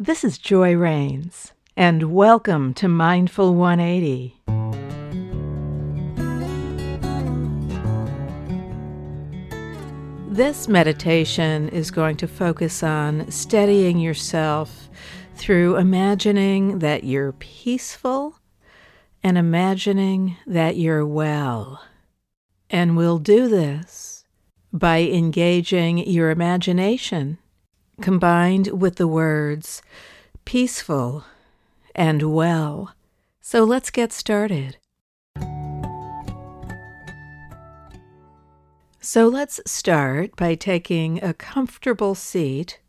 This is Joy Rains, and welcome to Mindful 180. This meditation is going to focus on steadying yourself through imagining that you're peaceful and imagining that you're well. And we'll do this by engaging your imagination combined with the words peaceful and well. So let's get started. So let's start by taking a comfortable seat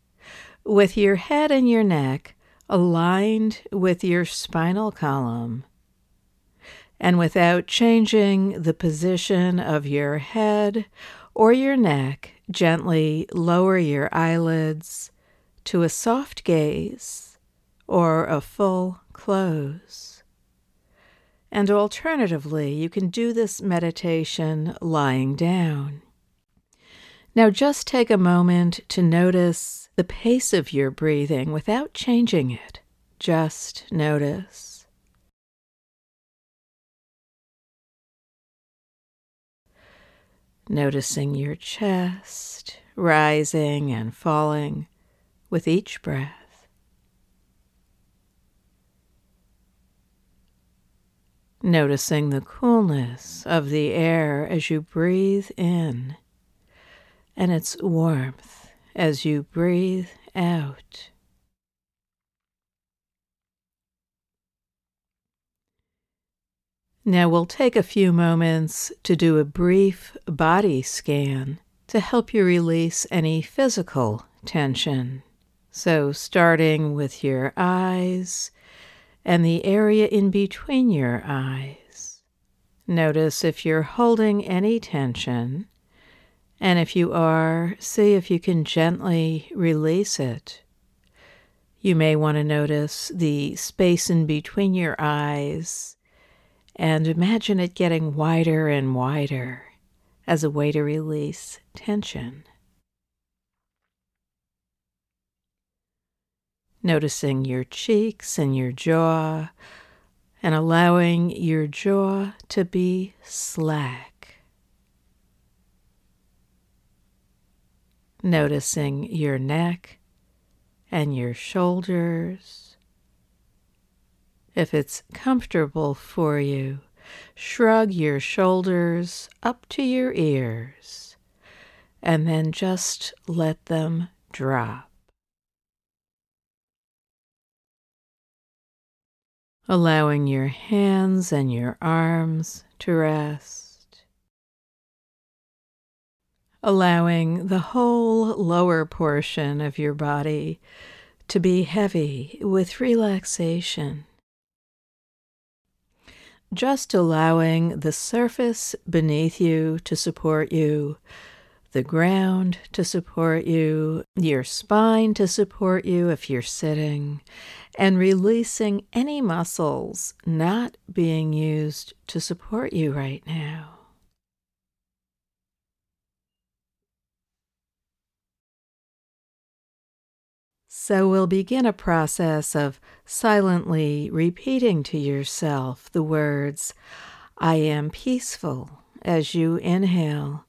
with your head and your neck aligned with your spinal column. And without changing the position of your head or your neck, gently lower your eyelids to a soft gaze or a full close. And alternatively, you can do this meditation lying down. Now, just take a moment to notice the pace of your breathing without changing it. Just notice. Noticing your chest rising and falling with each breath. Noticing the coolness of the air as you breathe in and its warmth as you breathe out. Now we'll take a few moments to do a brief body scan to help you release any physical tension. So, starting with your eyes and the area in between your eyes. Notice if you're holding any tension, and if you are, see if you can gently release it. You may want to notice the space in between your eyes and imagine it getting wider and wider as a way to release tension. Noticing your cheeks and your jaw, and allowing your jaw to be slack. Noticing your neck and your shoulders if it's comfortable for you, shrug your shoulders up to your ears and then just let them drop. Allowing your hands and your arms to rest. Allowing the whole lower portion of your body to be heavy with relaxation just allowing the surface beneath you to support you, the ground to support you, your spine to support you if you're sitting, and releasing any muscles not being used to support you right now. So we'll begin a process of silently repeating to yourself the words, I am peaceful, as you inhale.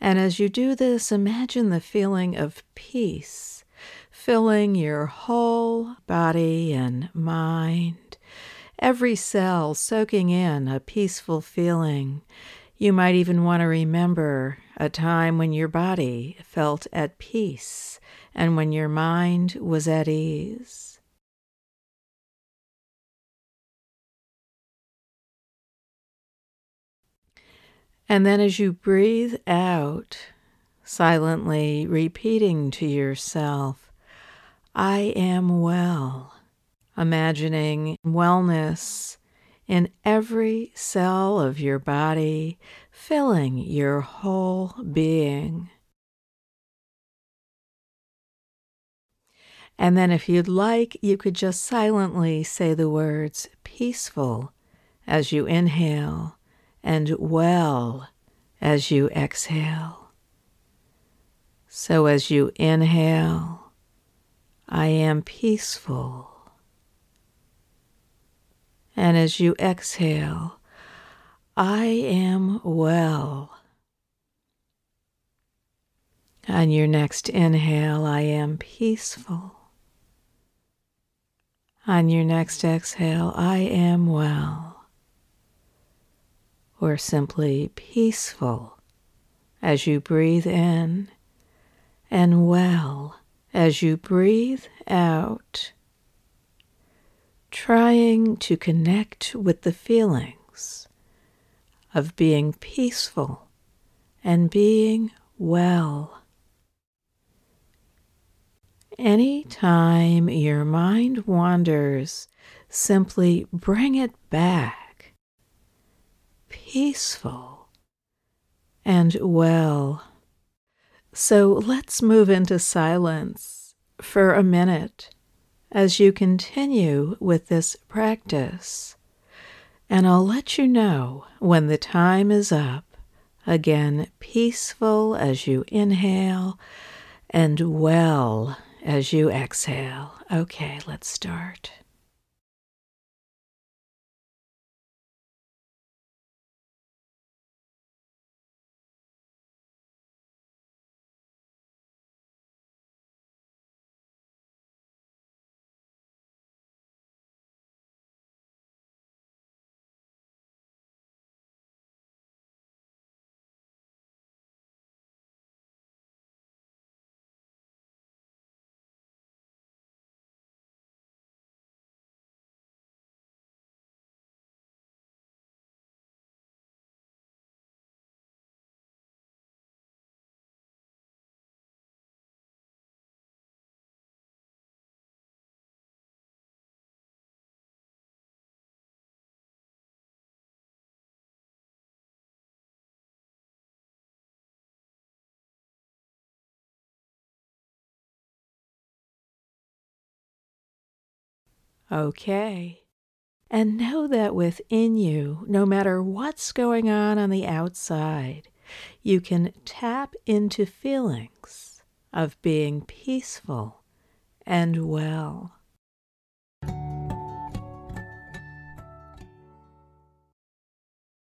And as you do this, imagine the feeling of peace filling your whole body and mind, every cell soaking in a peaceful feeling. You might even want to remember a time when your body felt at peace and when your mind was at ease. And then as you breathe out, silently repeating to yourself, I am well, imagining wellness in every cell of your body, filling your whole being. And then, if you'd like, you could just silently say the words peaceful as you inhale and well as you exhale. So, as you inhale, I am peaceful. And as you exhale, I am well. On your next inhale, I am peaceful. On your next exhale, I am well. Or simply peaceful as you breathe in and well as you breathe out. Trying to connect with the feelings of being peaceful and being well. Anytime your mind wanders, simply bring it back. Peaceful and well. So let's move into silence for a minute as you continue with this practice. And I'll let you know when the time is up. Again, peaceful as you inhale and well as you exhale. Okay, let's start. Okay. And know that within you, no matter what's going on on the outside, you can tap into feelings of being peaceful and well.